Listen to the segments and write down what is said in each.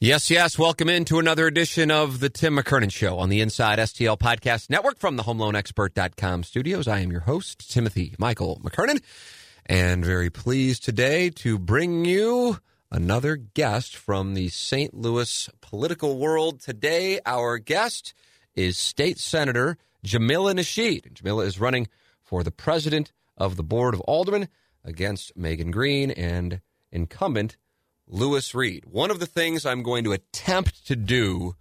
Yes, yes. Welcome into another edition of the Tim McKernan Show on the Inside STL Podcast Network from the HomeLoanExpert.com studios. I am your host, Timothy Michael McKernan, and very pleased today to bring you another guest from the St. Louis political world. Today, our guest is State Senator Jamilah Nasheed. Jamilah is running for the president of the Board of Aldermen against Megan Green and incumbent Lewis Reed. One of the things I'm going to attempt to do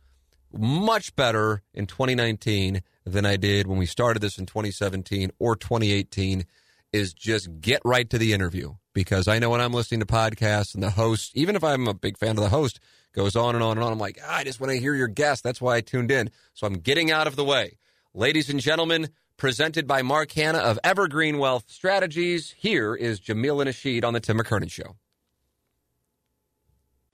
much better in 2019 than I did when we started this in 2017 or 2018 is just get right to the interview because I know when I'm listening to podcasts and the host, even if I'm a big fan of the host, goes on and on and on. I'm like, ah, I just want to hear your guest. That's why I tuned in. So I'm getting out of the way. Ladies and gentlemen, presented by Mark Hannah of Evergreen Wealth Strategies, here is Jamilah Nasheed on the Tim McKernan Show.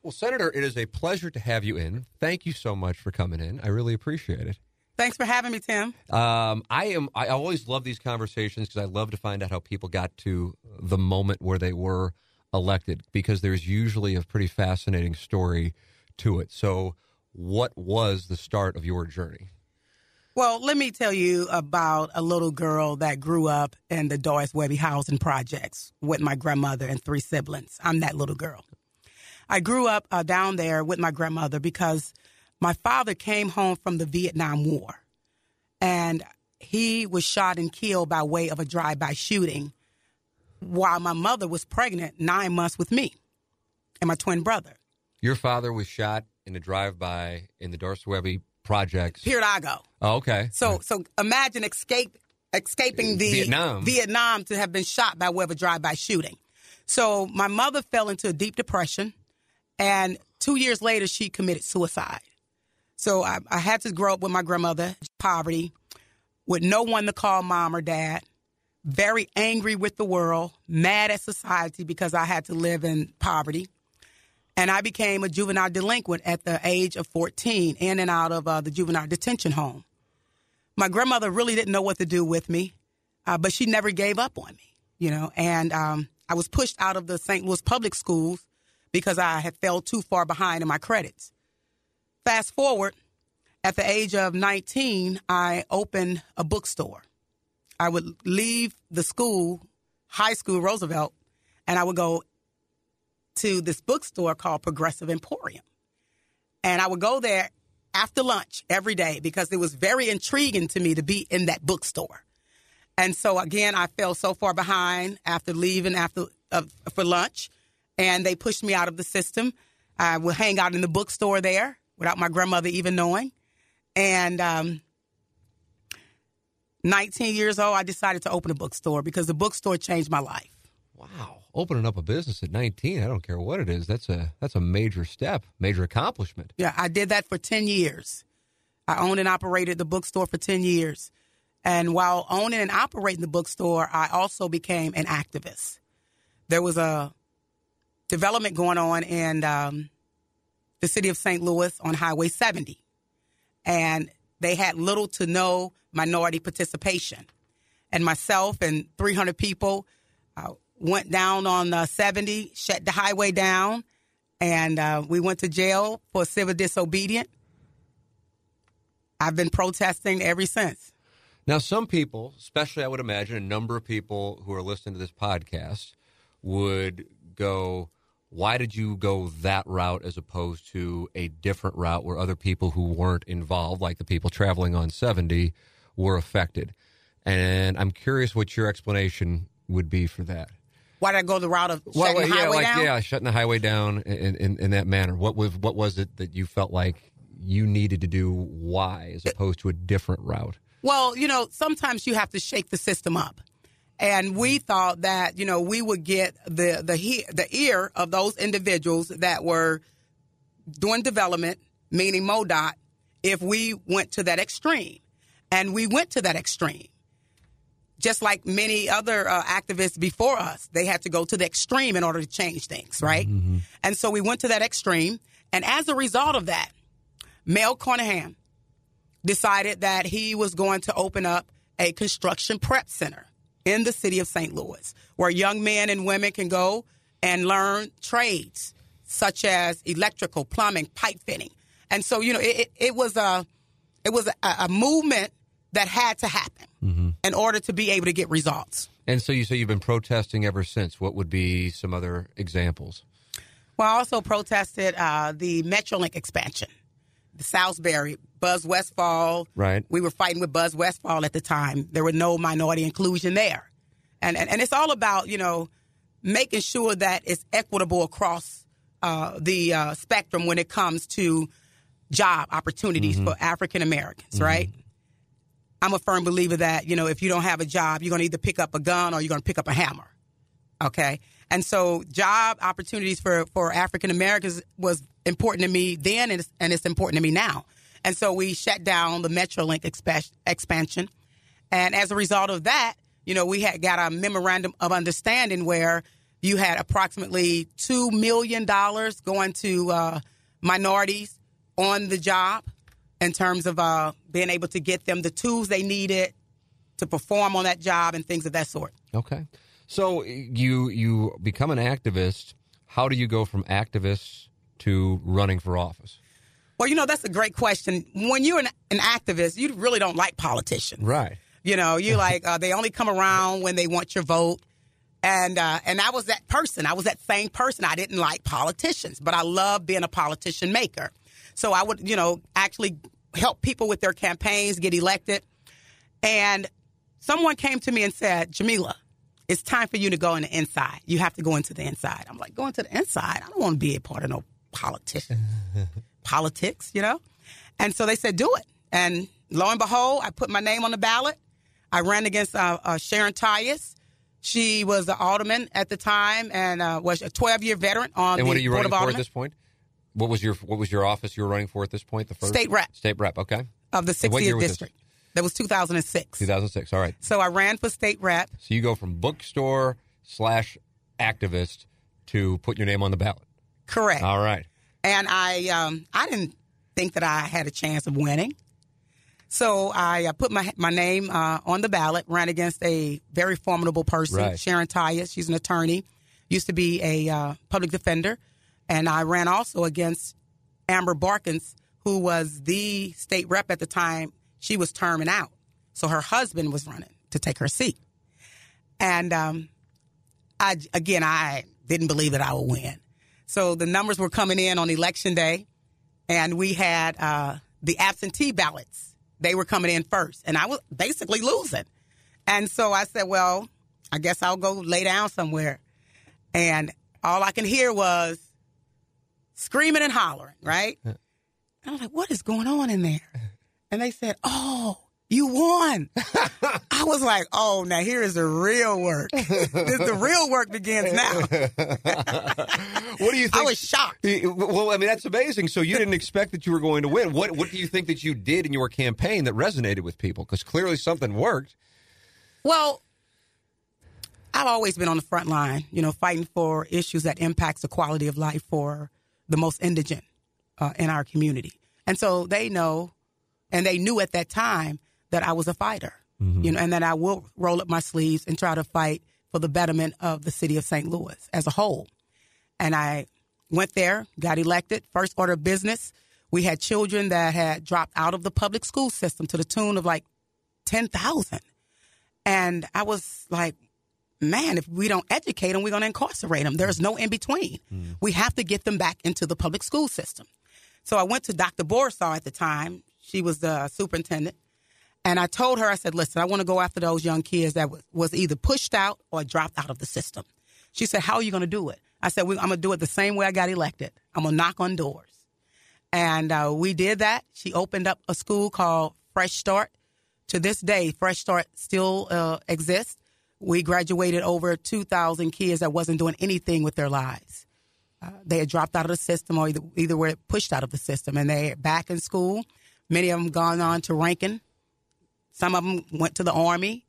Well, Senator, it is a pleasure to have you in. Thank you so much for coming in. I really appreciate it. Thanks for having me, Tim. Um, I am. I always love these conversations because I love to find out how people got to the moment where they were elected because there's usually a pretty fascinating story to it. So, what was the start of your journey? Well, let me tell you about a little girl that grew up in the Darst-Webbe housing projects with my grandmother and three siblings. I'm that little girl. I grew up uh, down there with my grandmother because my father came home from the Vietnam War and he was shot and killed by way of a drive-by shooting while my mother was pregnant nine months with me and my twin brother. Your father was shot in a drive-by in the Darst-Webbe projects. Here I go. Oh, okay. So, so imagine escape, escaping the Vietnam. Vietnam to have been shot by way of a drive-by shooting. So my mother fell into a deep depression, and two years later, she committed suicide. So I, I had to grow up with my grandmother, poverty, with no one to call mom or dad, very angry with the world, mad at society because I had to live in poverty. And I became a juvenile delinquent at the age of 14, in and out of uh, the juvenile detention home. My grandmother really didn't know what to do with me, uh, but she never gave up on me, you know. And um, I was pushed out of the St. Louis public schools because I had fell too far behind in my credits. Fast forward, at the age of 19, I opened a bookstore. I would leave the school, high school, Roosevelt, and I would go to this bookstore called Progressive Emporium. And I would go there after lunch every day because it was very intriguing to me to be in that bookstore. And so again, I fell so far behind after leaving after uh, for lunch, and they pushed me out of the system. I would hang out in the bookstore there without my grandmother even knowing. And um, 19 years old, I decided to open a bookstore because the bookstore changed my life. Wow, opening up a business at 19, I don't care what it is. That's a that's a major step, major accomplishment. Yeah, I did that for 10 years. I owned and operated the bookstore for 10 years. And while owning and operating the bookstore, I also became an activist. There was a development going on in um, the city of St. Louis on Highway 70. And they had little to no minority participation. And myself and 300 people uh, went down on uh, 70, shut the highway down, and uh, we went to jail for civil disobedience. I've been protesting ever since. Now, some people, especially I would imagine a number of people who are listening to this podcast, would go, Why did you go that route as opposed to a different route where other people who weren't involved, like the people traveling on 70, were affected? And I'm curious what your explanation would be for that. Why did I go the route of shutting well, the yeah, highway like, down? Yeah, shutting the highway down in, in, in that manner. What was what was it that you felt like you needed to do? Why, as opposed to a different route? Well, you know, sometimes you have to shake the system up. And we thought that, you know, we would get the the he, the ear of those individuals that were doing development, meaning MoDOT, if we went to that extreme. And we went to that extreme. Just like many other uh, activists before us, they had to go to the extreme in order to change things, right? Mm-hmm. And so we went to that extreme. And as a result of that, Mel Carnahan decided that he was going to open up a construction prep center in the city of St. Louis where young men and women can go and learn trades such as electrical, plumbing, pipe fitting. And so, you know, it, it was a it was a, a, movement that had to happen mm-hmm. in order to be able to get results. And so you say you've been protesting ever since. What would be some other examples? Well, I also protested uh, the Metrolink expansion, Salisbury, Buzz Westfall. Right. We were fighting with Buzz Westfall at the time. There was no minority inclusion there. And, and, and it's all about, you know, making sure that it's equitable across uh, the uh, spectrum when it comes to job opportunities mm-hmm. for African Americans, mm-hmm. right? I'm a firm believer that, you know, if you don't have a job, you're going to either pick up a gun or you're going to pick up a hammer. Okay. And so job opportunities for, for African Americans was important to me then and it's, and it's important to me now. And so we shut down the Metrolink exp- expansion. And as a result of that, you know, we had got a memorandum of understanding where you had approximately $2 million going to uh, minorities on the job in terms of uh, being able to get them the tools they needed to perform on that job and things of that sort. Okay. So you you become an activist. How do you go from activist to running for office? Well, you know, that's a great question. When you're an, an activist, you really don't like politicians. Right. You know, you like, uh, they only come around when they want your vote. And, uh, and I was that person. I was that same person. I didn't like politicians, but I love being a politician maker. So I would, you know, actually help people with their campaigns get elected. And someone came to me and said, Jamilah, it's time for you to go in the inside. You have to go into the inside. I'm like, going to the inside? I don't want to be a part of no politician. politics, you know? And so they said, do it. And lo and behold, I put my name on the ballot. I ran against uh, uh, Sharon Tyus. She was the alderman at the time and uh, was a 12 year veteran on and what are you running for at this point? What was your What was your office you were running for at this point? The first state rep. State rep. Okay. Of the 60th district. That was 2006. 2006. All right. So I ran for state rep. So you go from bookstore slash activist to put your name on the ballot. Correct. All right. And I um, I didn't think that I had a chance of winning. So I uh, put my my name uh, on the ballot, ran against a very formidable person, right. Sharon Tyus. She's an attorney, used to be a uh, public defender, and I ran also against Amber Boykins, who was the state rep at the time. She was terming out, so her husband was running to take her seat. And um, I again, I didn't believe that I would win. So the numbers were coming in on election day, and we had uh, the absentee ballots they were coming in first, and I was basically losing. And so I said, well, I guess I'll go lay down somewhere. And all I can hear was screaming and hollering, right? And I was like, what is going on in there? And they said, oh, you won. I was like, oh, now here is the real work. this, the real work begins now. what do you think? I was shocked. Well, I mean, that's amazing. So you didn't expect that you were going to win. What What do you think that you did in your campaign that resonated with people? Because clearly something worked. Well, I've always been on the front line, you know, fighting for issues that impacts the quality of life for the most indigent uh, in our community. And so they know, and they knew at that time that I was a fighter, mm-hmm. you know, and that I will roll up my sleeves and try to fight for the betterment of the city of St. Louis as a whole. And I went there, got elected, first order of business. We had children that had dropped out of the public school system to the tune of like 10,000. And I was like, man, if we don't educate them, we're going to incarcerate them. There's no in between. Mm. We have to get them back into the public school system. So I went to Dr. Bourisaw at the time. She was the superintendent. And I told her, I said, listen, I want to go after those young kids that was, either pushed out or dropped out of the system. She said, how are you going to do it? I said, I'm going to do it the same way I got elected. I'm going to knock on doors. And uh, we did that. She opened up a school called Fresh Start. To this day, Fresh Start still uh, exists. We graduated over 2,000 kids that wasn't doing anything with their lives. uh, they had dropped out of the system or either, either were pushed out of the system and they're back in school. Many of them gone on to Ranken. Some of them went to the Army,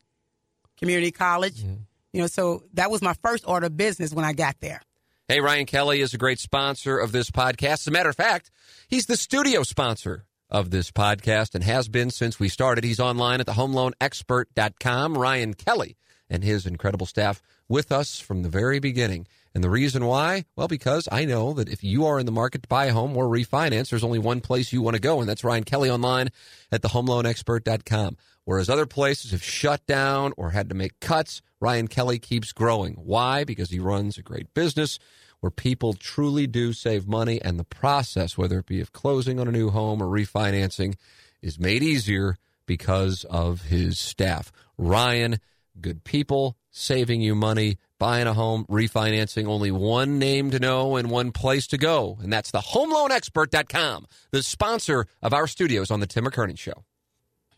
community college. Mm-hmm. You know, so that was my first order of business when I got there. Hey, Ryan Kelley is a great sponsor of this podcast. As a matter of fact, he's the studio sponsor of this podcast and has been since we started. He's online at thehomeloanexpert.com. Ryan Kelley and his incredible staff with us from the very beginning. And the reason why? Well, because I know that if you are in the market to buy a home or refinance, there's only one place you want to go, and that's Ryan Kelley online at thehomeloanexpert.com. Whereas other places have shut down or had to make cuts, Ryan Kelley keeps growing. Why? Because he runs a great business where people truly do save money, and the process, whether it be of closing on a new home or refinancing, is made easier because of his staff. Ryan, good people, saving you money, buying a home, refinancing, only one name to know and one place to go, and that's the homeloanexpert.com, the sponsor of our studios on the Tim McKernan Show.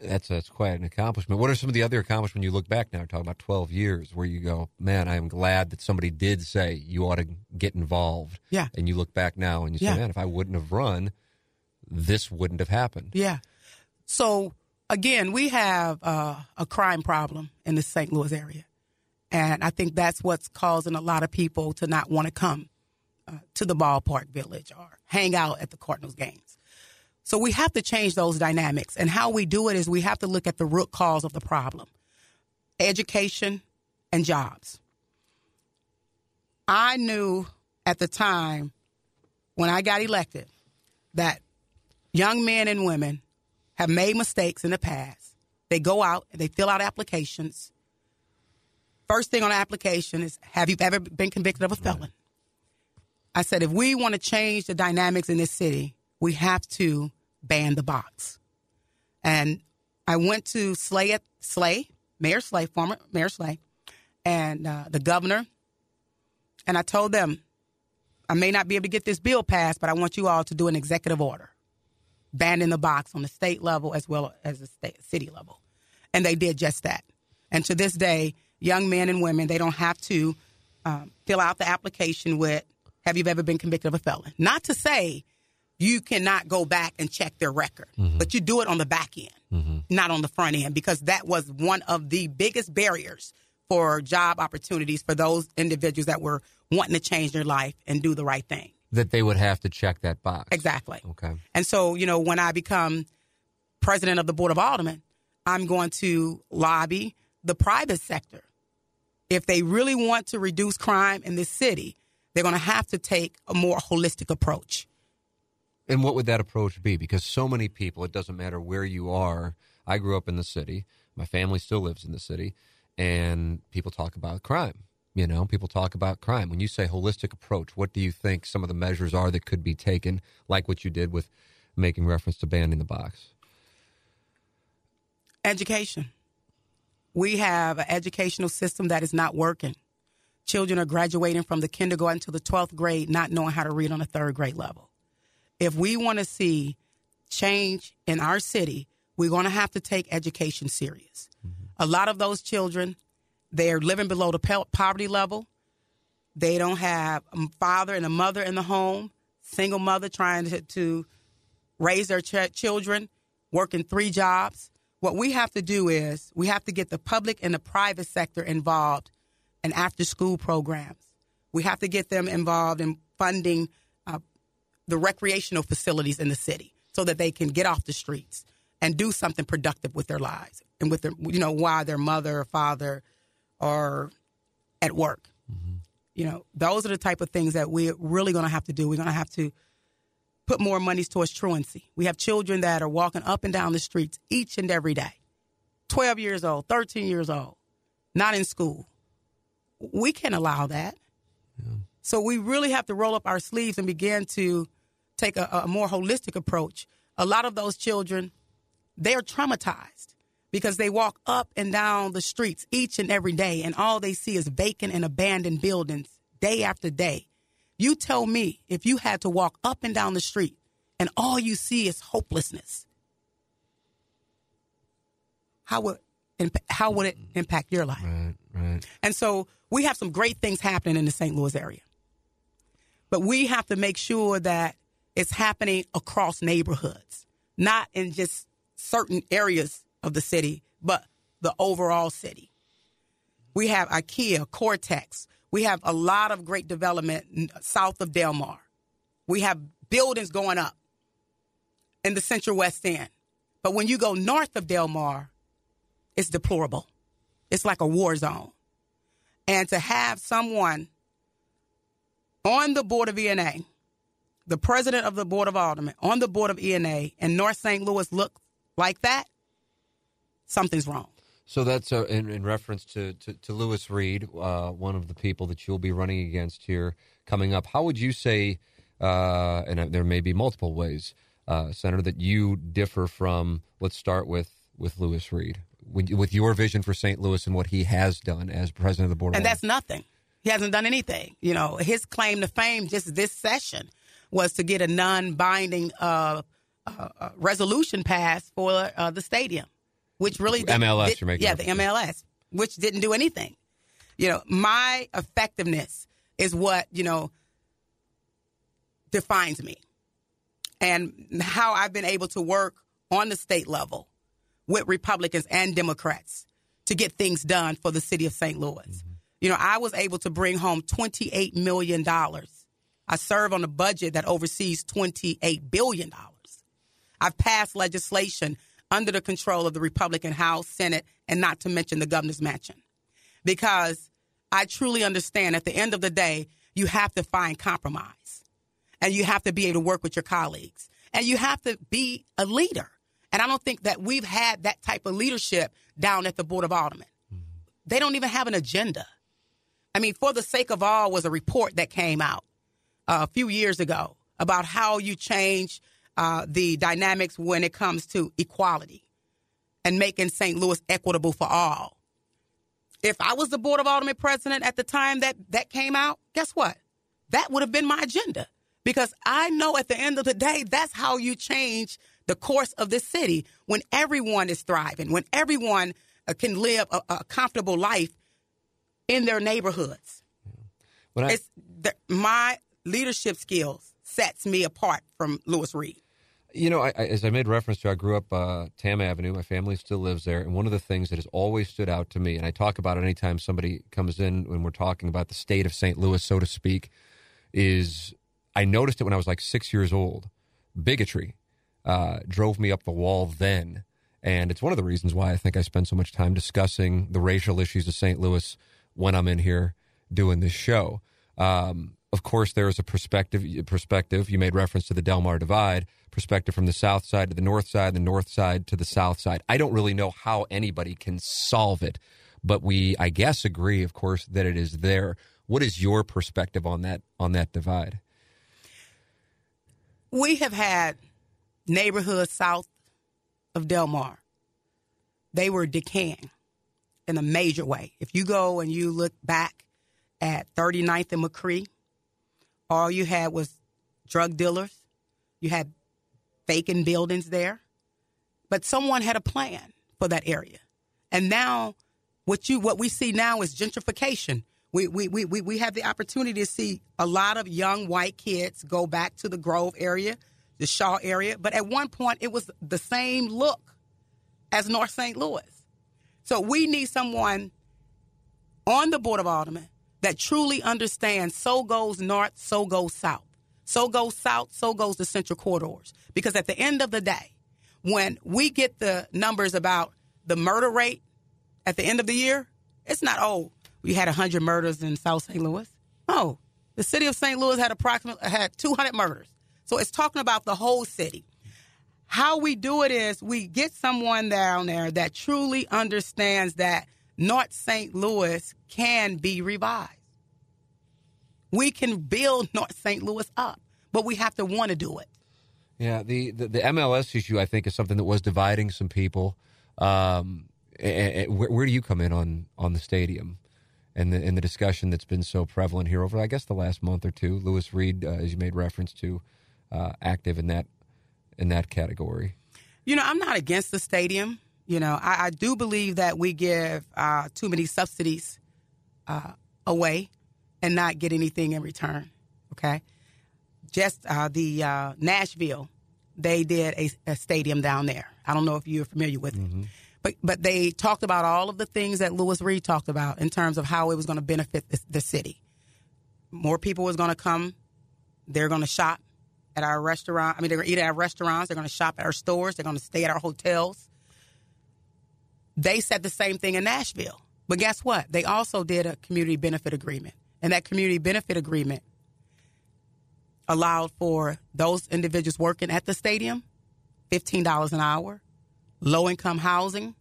That's that's quite an accomplishment. What are some of the other accomplishments you look back now? Talking about twelve years, where you go, man, I am glad that somebody did say you ought to get involved. Yeah. And you look back now and you say, man, if I wouldn't have run, this wouldn't have happened. Yeah. So again, we have uh, a crime problem in the St. Louis area, and I think that's what's causing a lot of people to not want to come uh, to the ballpark village or hang out at the Cardinals games. So we have to change those dynamics, and how we do it is we have to look at the root cause of the problem: education and jobs. I knew at the time when I got elected that young men and women have made mistakes in the past. They go out and they fill out applications. First thing on the application is Have you ever been convicted of a felon? I said, if we want to change the dynamics in this city, we have to ban the box. And I went to Slay at Slay, Mayor Slay, former Mayor Slay, and uh, the governor, and I told them, I may not be able to get this bill passed, but I want you all to do an executive order banning the box on the state level as well as the state city level. And they did just that. And to this day, young men and women, they don't have to um, fill out the application with, have you ever been convicted of a felon? Not to say you cannot go back and check their record, but you do it on the back end, not on the front end, because that was one of the biggest barriers for job opportunities for those individuals that were wanting to change their life and do the right thing. That they would have to check that box. Exactly. Okay. And so, you know, when I become president of the Board of Aldermen, I'm going to lobby the private sector. If they really want to reduce crime in this city, they're going to have to take a more holistic approach. And what would that approach be? Because so many people, it doesn't matter where you are. I grew up in the city. My family still lives in the city. And people talk about crime. You know, people talk about crime. When you say holistic approach, what do you think some of the measures are that could be taken, like what you did with making reference to banning the box? Education. We have an educational system that is not working. Children are graduating from the kindergarten to the 12th grade not knowing how to read on a third grade level. If we want to see change in our city, we're going to have to take education serious. Mm-hmm. A lot of those children, they're living below the poverty level. They don't have a father and a mother in the home, single mother trying to, to raise their ch- children, working three jobs. What we have to do is we have to get the public and the private sector involved in after school programs. We have to get them involved in funding uh, the recreational facilities in the city so that they can get off the streets and do something productive with their lives and with their, you know, while their mother or father are at work. You know, those are the type of things that we're really going to have to do. We're going to have to put more monies towards truancy. We have children that are walking up and down the streets each and every day 12 years old, 13 years old, not in school. We can't allow that. So we really have to roll up our sleeves and begin to take a, a more holistic approach. A lot of those children, they're traumatized because they walk up and down the streets each and every day, and all they see is vacant and abandoned buildings day after day. You tell me if you had to walk up and down the street and all you see is hopelessness, how would how would it impact your life? Right, right. And so we have some great things happening in the St. Louis area. But we have to make sure that it's happening across neighborhoods, not in just certain areas of the city, but the overall city. We have IKEA, Cortex. We have a lot of great development south of Delmar. We have buildings going up in the Central West End. But when you go north of Delmar, it's deplorable. It's like a war zone. And to have someone on the board of ENA, the president of the board of aldermen, on the board of ENA, and North St. Louis look like that, something's wrong. So that's uh, in, in, reference to, to, to Lewis Reed, uh, one of the people that you'll be running against here coming up. How would you say, uh, and there may be multiple ways, uh, Senator, that you differ from, let's start with, with Lewis Reed, with, your vision for St. Louis and what he has done as president of the board? And that's nothing. He hasn't done anything. You know, his claim to fame just this session was to get a non-binding uh, uh, resolution passed for the stadium which really did, MLS. Did, you're making yeah, the MLS, which didn't do anything. You know, my effectiveness is what you know defines me, and how I've been able to work on the state level with Republicans and Democrats to get things done for the city of St. Louis. Mm-hmm. You know, I was able to bring home $28 million. I serve on a budget that oversees $28 billion. I've passed legislation under the control of the Republican House, Senate, and not to mention the governor's mansion. Because I truly understand at the end of the day, you have to find compromise and you have to be able to work with your colleagues and you have to be a leader. And I don't think that we've had that type of leadership down at the Board of Aldermen. Mm-hmm. They don't even have an agenda. I mean, For the Sake of All was a report that came out uh, a few years ago about how you change uh, the dynamics when it comes to equality and making St. Louis equitable for all. If I was the Board of Aldermen president at the time that that came out, guess what? That would have been my agenda because I know at the end of the day, that's how you change the course of this city when everyone is thriving, when everyone uh, can live a, a, comfortable life in their neighborhoods. I- it's the, my leadership skills sets me apart from Lewis Reed. You know, I, I, as I made reference to, I grew up uh, Tam Avenue. My family still lives there, and one of the things that has always stood out to me, and I talk about it anytime somebody comes in when we're talking about the state of St. Louis, so to speak, is I noticed it when I was like six years old. Bigotry uh, drove me up the wall then, and it's one of the reasons why I think I spend so much time discussing the racial issues of St. Louis when I'm in here doing this show. Um, of course, there is a perspective. Perspective. You made reference to the Delmar Divide perspective from the south side to the north side, the north side to the south side. I don't really know how anybody can solve it, but we, I guess, agree, of course, that it is there. What is your perspective on that on that divide? We have had neighborhoods south of Delmar. They were decaying in a major way. If you go and you look back at 39th and McRee, all you had was drug dealers. You had vacant buildings there, but someone had a plan for that area. And now what you what we see now is gentrification. We, we, we, we, we have the opportunity to see a lot of young white kids go back to the Grove area, the Shaw area, but at one point it was the same look as North St. Louis. So we need someone on the Board of Aldermen that truly understands so goes north, so goes south. So goes south, so goes the central corridors. Because at the end of the day, when we get the numbers about the murder rate at the end of the year, it's not, oh, we had 100 murders in South St. Louis. No, the city of St. Louis had approximately had 200 murders. So it's talking about the whole city. How we do it is we get someone down there that truly understands that North St. Louis can be revived. We can build North St. Louis up, but we have to want to do it. Yeah, the, the, the MLS issue I think is something that was dividing some people. Um, and, and where, where, do you come in on on the stadium and the and the discussion that's been so prevalent here over I guess the last month or two? Lewis Reed, uh, as you made reference to, uh, active in that in that category. You know, I'm not against the stadium. You know, I, I do believe that we give uh, too many subsidies uh, away and not get anything in return. Okay. just uh, the uh, Nashville, they did a, a, stadium down there. I don't know if you're familiar with mm-hmm. it, but but they talked about all of the things that Lewis Reed talked about in terms of how it was going to benefit the, the city. More people was going to come. They're going to shop at our restaurant. I mean, they're going to eat at our restaurants. They're going to shop at our stores. They're going to stay at our hotels. They said the same thing in Nashville. But guess what? They also did a community benefit agreement. And that community benefit agreement allowed for those individuals working at the stadium $15 an hour, low income housing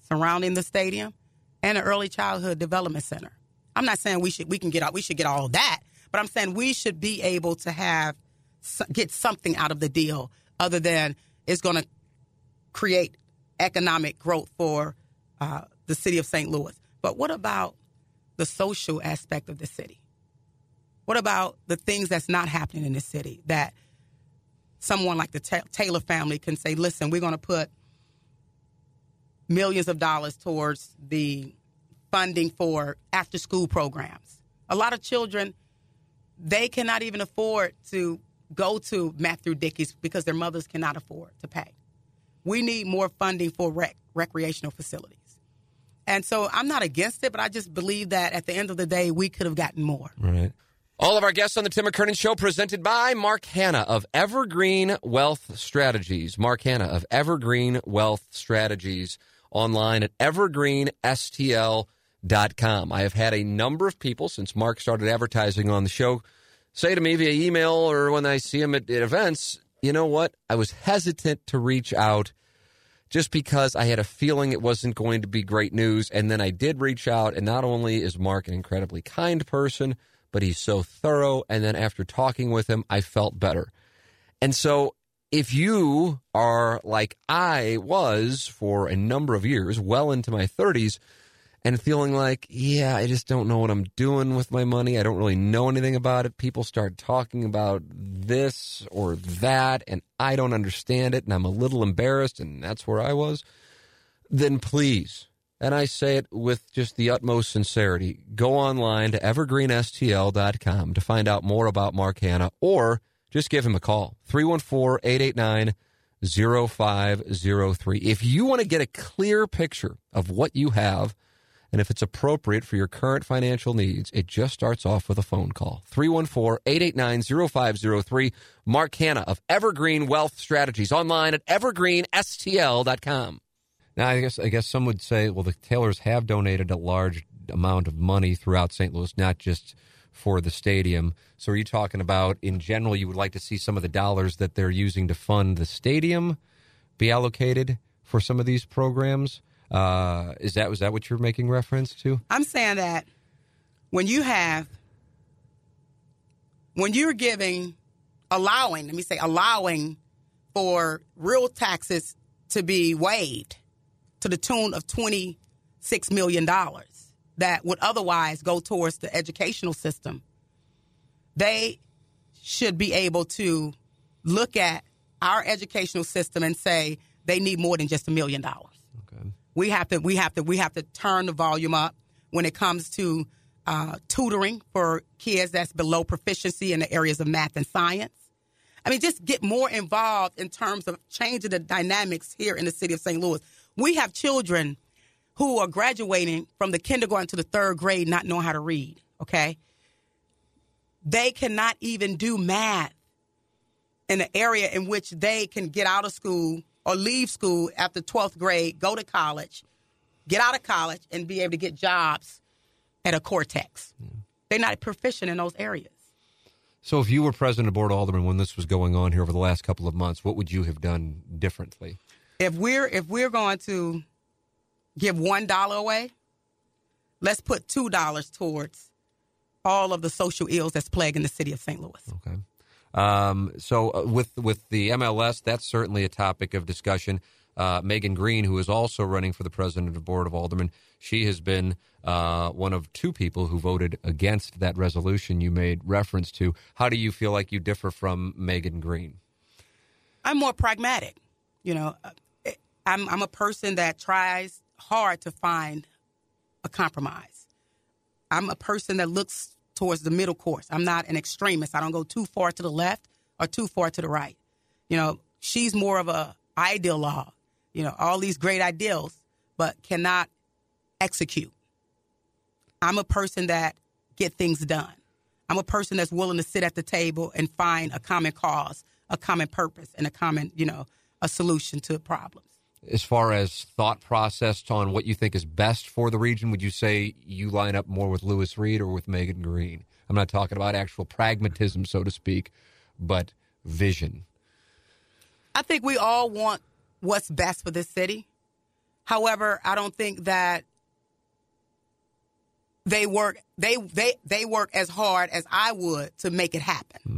surrounding the stadium, and an early childhood development center. I'm not saying we should we can get we should get all that, but I'm saying we should be able to have get something out of the deal other than it's going to create economic growth for uh, the city of St. Louis. But what about the social aspect of the city? What about the things that's not happening in the city that someone like the Taylor family can say, listen, we're going to put millions of dollars towards the funding for after school programs. A lot of children, they cannot even afford to go to Matthew Dickey's because their mothers cannot afford to pay. We need more funding for rec- recreational facilities. And so I'm not against it, but I just believe that at the end of the day, we could have gotten more. Right. All of our guests on the Tim McKernan Show presented by Mark Hannah of Evergreen Wealth Strategies. Mark Hannah of Evergreen Wealth Strategies online at evergreenstl.com. I have had a number of people since Mark started advertising on the show say to me via email or when I see him at, at events, you know what? I was hesitant to reach out just because I had a feeling it wasn't going to be great news. And then I did reach out, and not only is Mark an incredibly kind person, but he's so thorough. And then after talking with him, I felt better. And so if you are like I was for a number of years, well into my 30s, and feeling like, yeah, I just don't know what I'm doing with my money. I don't really know anything about it. People start talking about this or that, and I don't understand it, and I'm a little embarrassed, and that's where I was. Then please, and I say it with just the utmost sincerity, go online to evergreenstl.com to find out more about Mark Hannah, or just give him a call 314 889 0503. If you want to get a clear picture of what you have, and if it's appropriate for your current financial needs, it just starts off with a phone call. 314 889 0503. Mark Hannah of Evergreen Wealth Strategies online at evergreenstl.com. Now, I guess, I guess some would say, well, the Taylors have donated a large amount of money throughout St. Louis, not just for the stadium. So, are you talking about in general, you would like to see some of the dollars that they're using to fund the stadium be allocated for some of these programs? Uh, is that was that what you're making reference to? I'm saying that when you have when you're giving allowing, let me say allowing for real taxes to be waived to the tune of 26 million dollars that would otherwise go towards the educational system. They should be able to look at our educational system and say they need more than just a million dollars. We have to we have to we have to turn the volume up when it comes to uh, tutoring for kids that's below proficiency in the areas of math and science. I mean, just get more involved in terms of changing the dynamics here in the city of St. Louis. We have children who are graduating from the kindergarten to the third grade not knowing how to read, okay? They cannot even do math in an area in which they can get out of school or leave school after 12th grade, go to college, get out of college, and be able to get jobs at a Cortex. Yeah. They're not proficient in those areas. So, if you were president of Board of Aldermen when this was going on here over the last couple of months, what would you have done differently? If we're if we're going to give one dollar away, let's put two dollars towards all of the social ills that's plaguing the city of St. Louis. Okay. Um, so uh, with with the MLS, that's certainly a topic of discussion. Uh, Megan Green, who is also running for the president of the board of aldermen, she has been uh, one of two people who voted against that resolution you made reference to. How do you feel like you differ from Megan Green? I'm more pragmatic. You know, uh, I'm I'm a person that tries hard to find a compromise. I'm a person that looks towards the middle course. I'm not an extremist. I don't go too far to the left or too far to the right. You know, she's more of a ideologue. You know, all these great ideals, but cannot execute. I'm a person that get things done. I'm a person that's willing to sit at the table and find a common cause, a common purpose, and a common, you know, a solution to problems. As far as thought process on what you think is best for the region, would you say you line up more with Lewis Reed or with Megan Green? I'm not talking about actual pragmatism, so to speak, but vision. I think we all want what's best for this city. However, I don't think that they work they they they work as hard as I would to make it happen. Mm-hmm.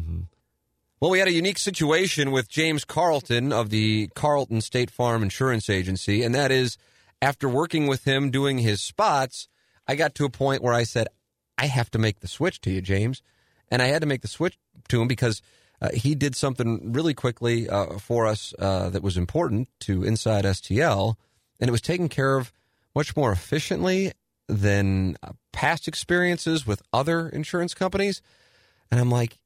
Well, we had a unique situation with James Carlton of the Carlton State Farm Insurance Agency, and that is after working with him doing his spots, I got to a point where I said, I have to make the switch to you, James. And I had to make the switch to him because uh, he did something really quickly uh, for us uh, that was important to Inside STL, and it was taken care of much more efficiently than uh, past experiences with other insurance companies. And I'm like,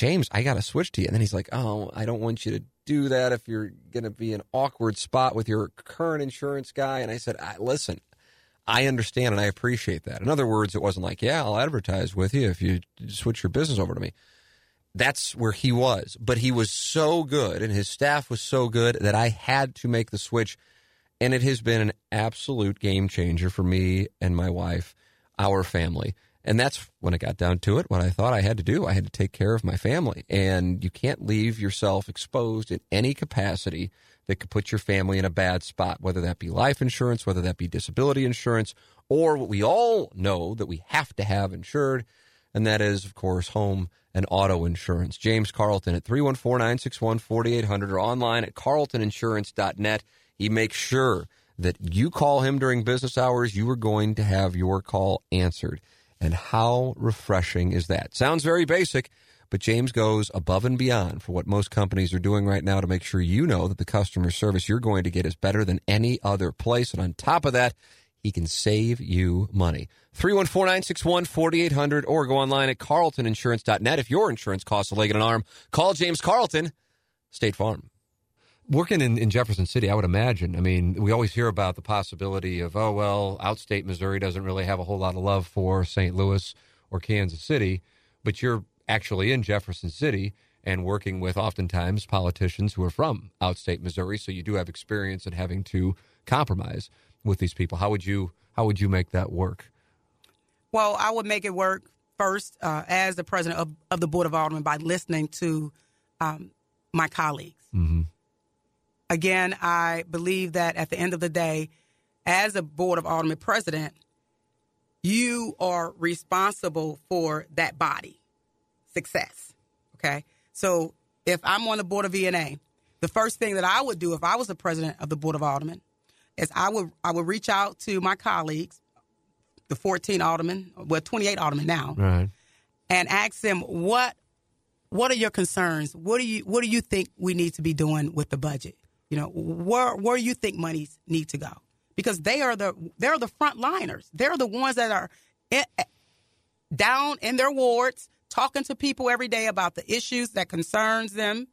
James, I got to switch to you. And then he's like, Oh, I don't want you to do that if you're going to be an awkward spot with your current insurance guy. And I said, Listen, I understand and I appreciate that. In other words, it wasn't like, Yeah, I'll advertise with you if you switch your business over to me. That's where he was. But he was so good and his staff was so good that I had to make the switch. And it has been an absolute game changer for me and my wife, our family. And that's when it got down to it, what I thought I had to do. I had to take care of my family. And you can't leave yourself exposed in any capacity that could put your family in a bad spot, whether that be life insurance, whether that be disability insurance, or what we all know that we have to have insured. And that is, of course, home and auto insurance. James Carlton at 314 961 4800 or online at carltoninsurance.net. He makes sure that you call him during business hours, you are going to have your call answered. And how refreshing is that? Sounds very basic, but James goes above and beyond for what most companies are doing right now to make sure you know that the customer service you're going to get is better than any other place. And on top of that, he can save you money. 314-961-4800 or go online at carltoninsurance.net. If your insurance costs a leg and an arm, call James Carlton, State Farm working in, in Jefferson City, I would imagine. I mean, we always hear about the possibility of, oh, well, outstate Missouri doesn't really have a whole lot of love for St. Louis or Kansas City, but you're actually in Jefferson City and working with oftentimes politicians who are from outstate Missouri, so you do have experience in having to compromise with these people. How would you how would you make that work? Well, I would make it work first uh, as the president of, of the Board of Aldermen by listening to um, my colleagues. Mm-hmm again, I believe that at the end of the day, as a Board of Alderman president, you are responsible for that body success. Okay. So if I'm on the board of VNA, the first thing that I would do if I was the president of the Board of Aldermen is I would I would reach out to my colleagues, the 14 aldermen, well 28 aldermen now, right. and ask them what what are your concerns? What do you what do you think we need to be doing with the budget? You know, where where you think monies need to go? Because they are the they're the front liners. They're the ones that are in, down in their wards talking to people every day about the issues that concerns them,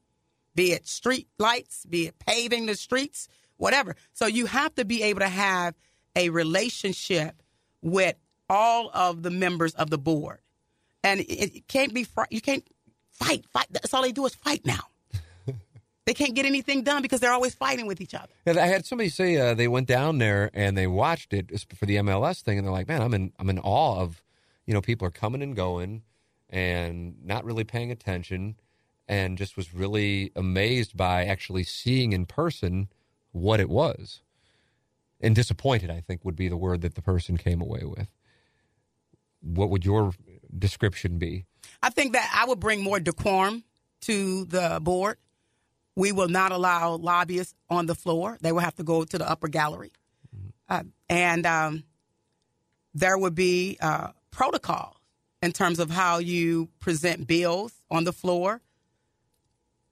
be it street lights, be it paving the streets, whatever. So you have to be able to have a relationship with all of the members of the board. And it, it can't be you can't fight fight that's all they do is fight now. They can't get anything done because they're always fighting with each other. Yeah, I had somebody say uh, they went down there and they watched it for the MLS thing, and they're like, "Man, I'm in I'm in awe of, you know, people are coming and going, and not really paying attention, and just was really amazed by actually seeing in person what it was, and disappointed. I think would be the word that the person came away with. What would your description be? I think that I would bring more decorum to the board. We will not allow lobbyists on the floor. They will have to go to the upper gallery. Mm-hmm. Uh, and um, there would be uh, protocol in terms of how you present bills on the floor.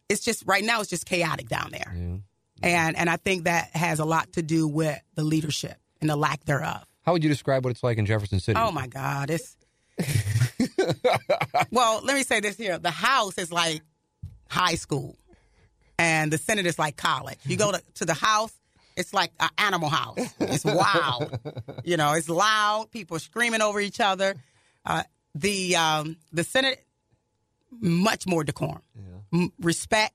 It's just right now it's just chaotic down there. Yeah. And and I think that has a lot to do with the leadership and the lack thereof. How would you describe what it's like in Jefferson City? Oh my God, it's well, let me say this here: the House is like high school, and the Senate is like college. You go to, to the House, it's like an animal house. It's wild. you know, it's loud. People screaming over each other. Uh, the um, the Senate, much more decorum, yeah. M- respect.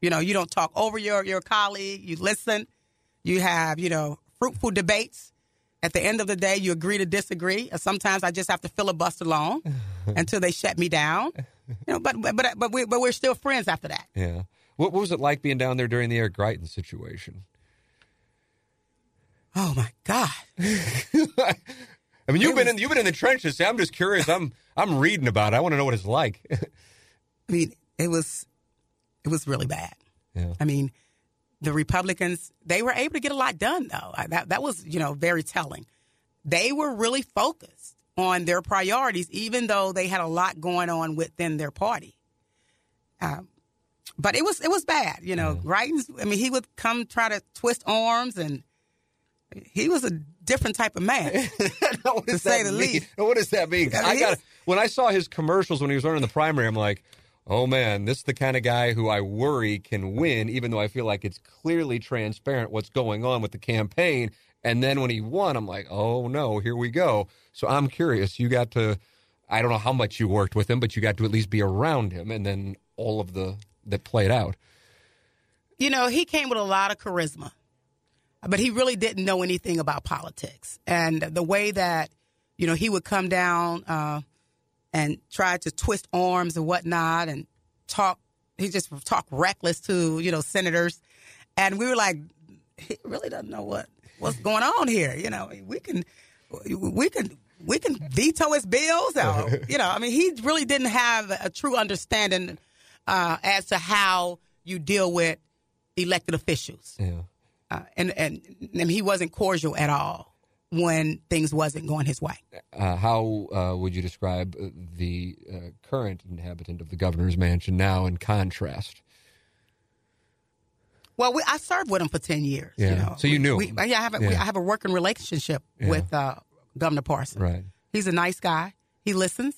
You know, you don't talk over your your colleague. You listen. You have you know fruitful debates. At the end of the day, you agree to disagree. Sometimes I just have to filibuster long until they shut me down. You know, but but but we but we're still friends after that. Yeah. What, what was it like being down there during the Eric Greitens situation? Oh my God! I mean, you've been in you've been in the trenches. I'm just curious. I'm I'm reading about it. I want to know what it's like. I mean, it was it was really bad. Yeah. I mean, the Republicans they were able to get a lot done though. That that was you know very telling. They were really focused on their priorities, even though they had a lot going on within their party. Um, but it was it was bad, you know. Greitens, I mean, he would come try to twist arms, and he was a different type of man, to say the mean? least. What does that mean? I, mean, I got when I saw his commercials when he was running the primary, I'm like, oh man, this is the kind of guy who I worry can win, even though I feel like it's clearly transparent what's going on with the campaign. And then when he won, I'm like, oh no, here we go. So I'm curious. You got to, I don't know how much you worked with him, but you got to at least be around him, and then all of the that played out. You know, he came with a lot of charisma, but he really didn't know anything about politics. And the way that, you know, he would come down uh, and try to twist arms and whatnot and talk, he just talk reckless to, you know, senators. And we were like, he really doesn't know what what's going on here. You know, we can we can we can veto his bills. Or, you know, I mean, he really didn't have a true understanding uh, as to how you deal with elected officials. Yeah. Uh, and, and and he wasn't cordial at all when things wasn't going his way. Uh, how uh, would you describe the uh, current inhabitant of the governor's mansion now in contrast? Well, we, I served with him for ten years. Yeah. You know? So you knew. We, yeah, I have a, yeah. we, I have a working relationship yeah. with uh, Governor Parson. Right. He's a nice guy. He listens,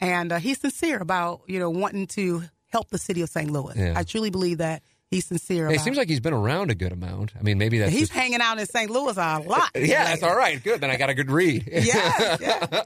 and uh, he's sincere about you know wanting to help the city of St. Louis. Yeah. I truly believe that he's sincere. It seems like he's been around a good amount. I mean, maybe that's he's just... hanging out in St. Louis a lot. yeah, that's all right. Good. Then I got a good read. yeah, yeah.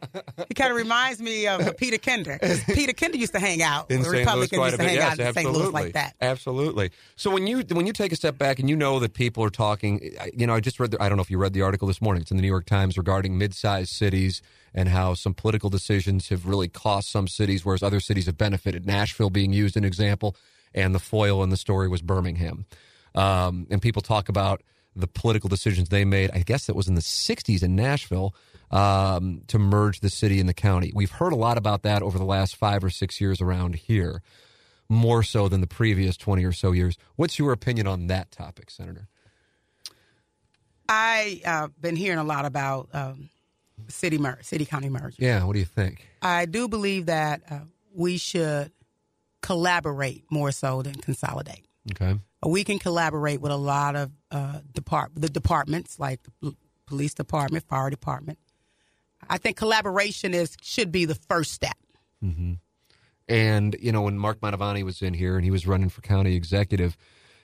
He kind of reminds me of Peter Kinder. Peter Kinder used to hang out. In the St. Republicans used to hang yes, out in St. Louis like that. Absolutely. So when you when you take a step back and you know that people are talking, you know, I just read. The, I don't know if you read the article this morning. It's in the New York Times regarding mid-sized cities and how some political decisions have really cost some cities, whereas other cities have benefited. Nashville being used an example and the foil in the story was Birmingham. Um, and people talk about the political decisions they made. I guess that was in the 60s in Nashville um, to merge the city and the county. We've heard a lot about that over the last five or six years around here, more so than the previous 20 or so years. What's your opinion on that topic, Senator? I've uh, been hearing a lot about um, city mer- city county merger. Yeah, what do you think? I do believe that uh, we should collaborate more so than consolidate. Okay. We can collaborate with a lot of uh, depart the departments like the police department, fire department. I think collaboration is should be the first step. Mm-hmm. And you know, when Mark Mantovani was in here and he was running for county executive,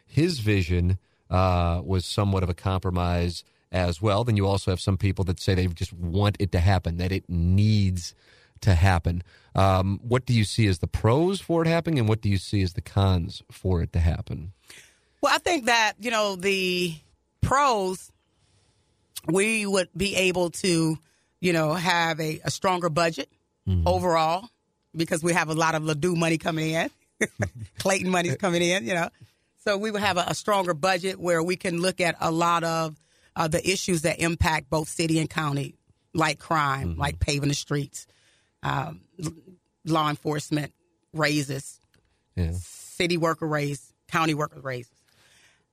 his vision uh, was somewhat of a compromise as well. Then you also have some people that say they just want it to happen, that it needs to happen. Um, what do you see as the pros for it happening, and what do you see as the cons for it to happen? Well, I think that you know the pros, we would be able to, you know, have a, a stronger budget mm-hmm. overall because we have a lot of Ladue money coming in, Clayton money's coming in, you know. So we would have a, a, stronger budget where we can look at a lot of uh, the issues that impact both city and county, like crime, mm-hmm. like paving the streets, um, law enforcement raises, yeah. city worker raise, county worker raises.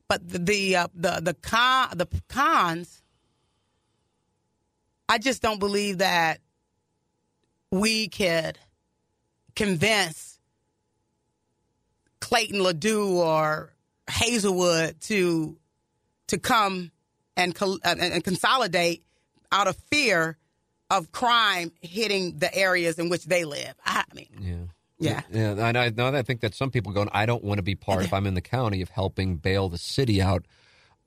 But the the uh, the the, con, the cons, I just don't believe that we could convince Clayton Ladue or Hazelwood to to come and, and, and consolidate out of fear of crime hitting the areas in which they live. I mean, Yeah. yeah. Yeah, and I, no, I think that some people going, I don't want to be part, if I'm in the county, of helping bail the city out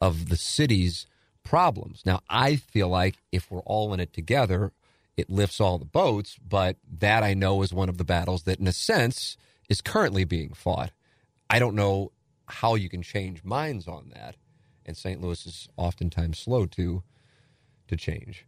of the city's problems. Now, I feel like if we're all in it together, it lifts all the boats, but that I know is one of the battles that, in a sense, is currently being fought. I don't know how you can change minds on that, and St. Louis is oftentimes slow to to change.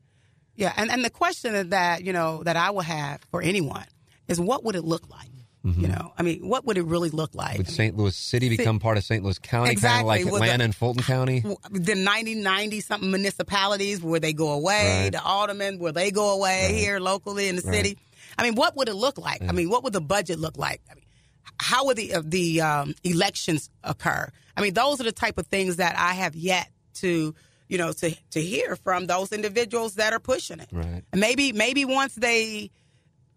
Yeah, and, and the question that you know that I will have for anyone is what would it look like? You know, I mean, what would it really look like? Would I mean, St. Louis City become part of St. Louis County, kind of Exactly, like the- Atlanta and Fulton County? the 90, 90 something municipalities where they go away, Right. the aldermen where they go away here locally in the city. I mean, what would it look like? I mean, what would the budget look like? I mean, how would the uh, the um, elections occur? I mean, those are the type of things that I have yet to you know to to hear from those individuals that are pushing it. Right. Maybe maybe once they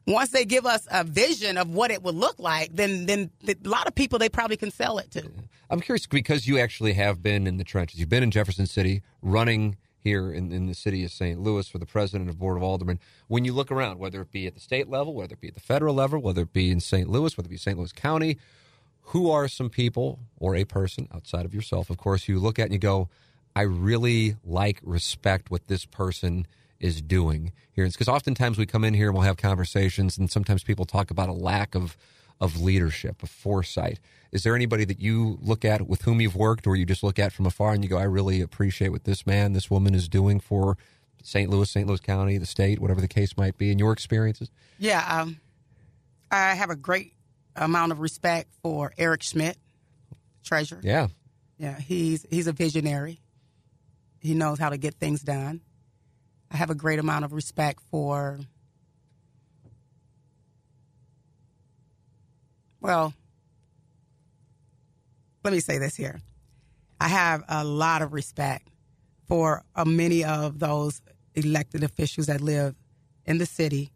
once they give us a vision of what it would look like, then then a lot of people they probably can sell it to. I'm curious because you actually have been in the trenches. You've been in Jefferson City, running here in, in the city of St. Louis for the president of Board of Aldermen. When you look around, whether it be at the state level, whether it be at the federal level, whether it be in St. Louis, whether it be St. Louis County, who are some people or a person outside of yourself, of course, you look at and you go, I really like, respect what this person is doing here. Because oftentimes we come in here and we'll have conversations, and sometimes people talk about a lack of of leadership, of foresight. Is there anybody that you look at with whom you've worked, or you just look at from afar and you go, I really appreciate what this man, this woman is doing for St. Louis, St. Louis County, the state, whatever the case might be, in your experiences? Yeah, um, I have a great amount of respect for Eric Schmitt, treasurer. Yeah. Yeah, he's he's a visionary. He knows how to get things done. I have a great amount of respect for well, let me say this here. I have a lot of respect for uh, many of those elected officials that live in the city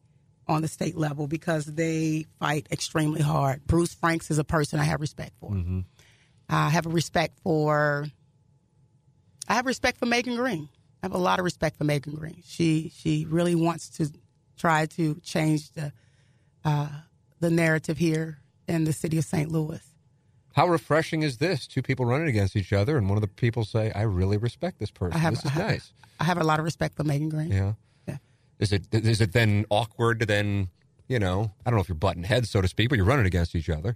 on the state level because they fight extremely hard. Bruce Franks is a person I have respect for. I have a respect for. I have respect for Megan Green. I have a lot of respect for Megan Green. She she really wants to try to change the uh, the narrative here in the city of St. Louis. How refreshing is this? Two people running against each other, and one of the people say, I really respect this person. I have, this is I have, nice. I have a lot of respect for Megan Green. Yeah. Yeah. Is it is it then awkward to then you know I don't know if you're butting heads so to speak, but you're running against each other.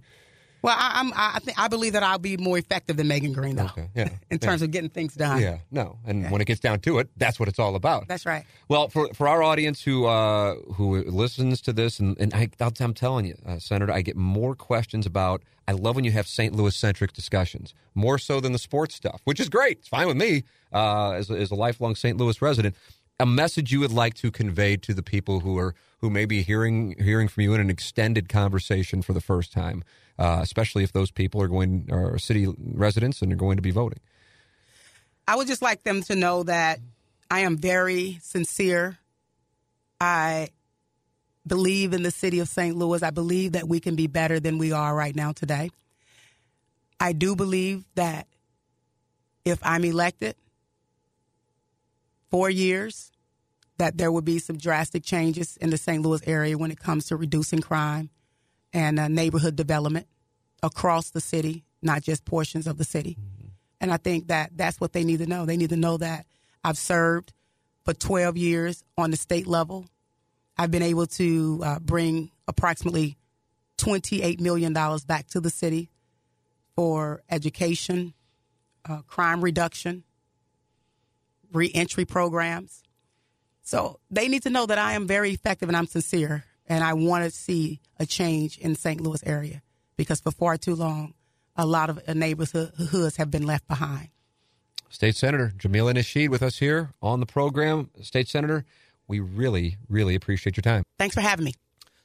Well, I, I'm I think I believe that I'll be more effective than Megan Green though. Okay, yeah, In terms of getting things done. Yeah, no, and when it gets down to it, that's what it's all about. That's right. Well, for for our audience who uh, who listens to this, and, and I, I'm telling you, uh, Senator, I get more questions about. I love when you have St. Louis centric discussions, more so than the sports stuff, which is great. It's fine with me uh, as, a, as a lifelong St. Louis resident. A message you would like to convey to the people who are who may be hearing hearing from you in an extended conversation for the first time, uh, especially if those people are going are city residents and are going to be voting. I would just like them to know that I am very sincere. I believe in the city of St. Louis. I believe that we can be better than we are right now today. I do believe that if I'm elected four years, that there will be some drastic changes in the St. Louis area when it comes to reducing crime and uh, neighborhood development across the city, not just portions of the city. And I think that that's what they need to know. They need to know that I've served for 12 years on the state level. I've been able to uh, bring approximately $28 million back to the city for education, uh, crime reduction, reentry programs. So they need to know that I am very effective and I'm sincere, and I want to see a change in St. Louis area because for far too long, a lot of uh, neighborhoods have been left behind. State Senator Jamilah Nasheed with us here on the program. State Senator, we really, really appreciate your time. Thanks for having me.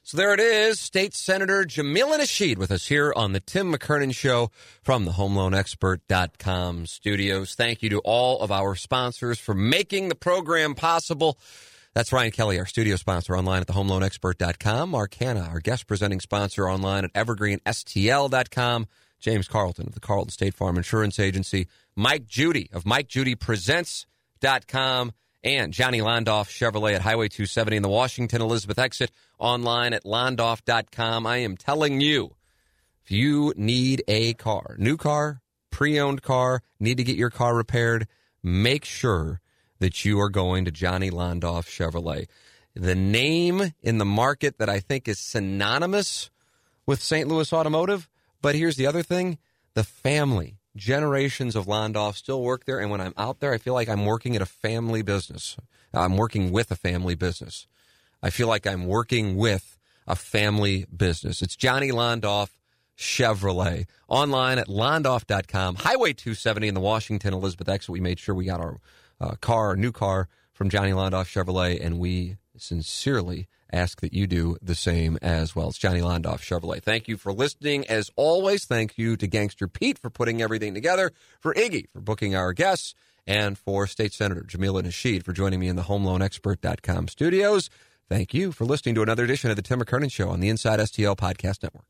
So there it is, State Senator Jamilah Nasheed with us here on the Tim McKernan Show from the HomeLoanExpert.com studios. Thank you to all of our sponsors for making the program possible. That's Ryan Kelley, our studio sponsor online at thehomeloanexpert.com. Mark Hannah, our guest presenting sponsor online at evergreenstl.com. James Carlton of the Carlton State Farm Insurance Agency. Mike Judy of MikeJudyPresents.com. and Johnny Londoff Chevrolet at Highway 270 in the Washington Elizabeth exit online at londoff.com. I am telling you, if you need a car, new car, pre owned car, need to get your car repaired, make sure that you are going to Johnny Londoff Chevrolet. The name in the market that I think is synonymous with St. Louis Automotive. But here's the other thing the family, generations of Londoff still work there. And when I'm out there, I feel like I'm working at a family business. I'm working with a family business. I feel like I'm working with a family business. It's Johnny Londoff Chevrolet. Online at londoff.com, Highway 270 in the Washington Elizabeth exit. We made sure we got our uh, car, new car from Johnny Londoff Chevrolet, and we sincerely ask that you do the same as well. It's Johnny Londoff Chevrolet. Thank you for listening. As always, thank you to Gangster Pete for putting everything together, for Iggy for booking our guests, and for State Senator Jamilah Nasheed for joining me in the HomeLoanExpert.com studios. Thank you for listening to another edition of the Tim McKernan Show on the Inside STL Podcast Network.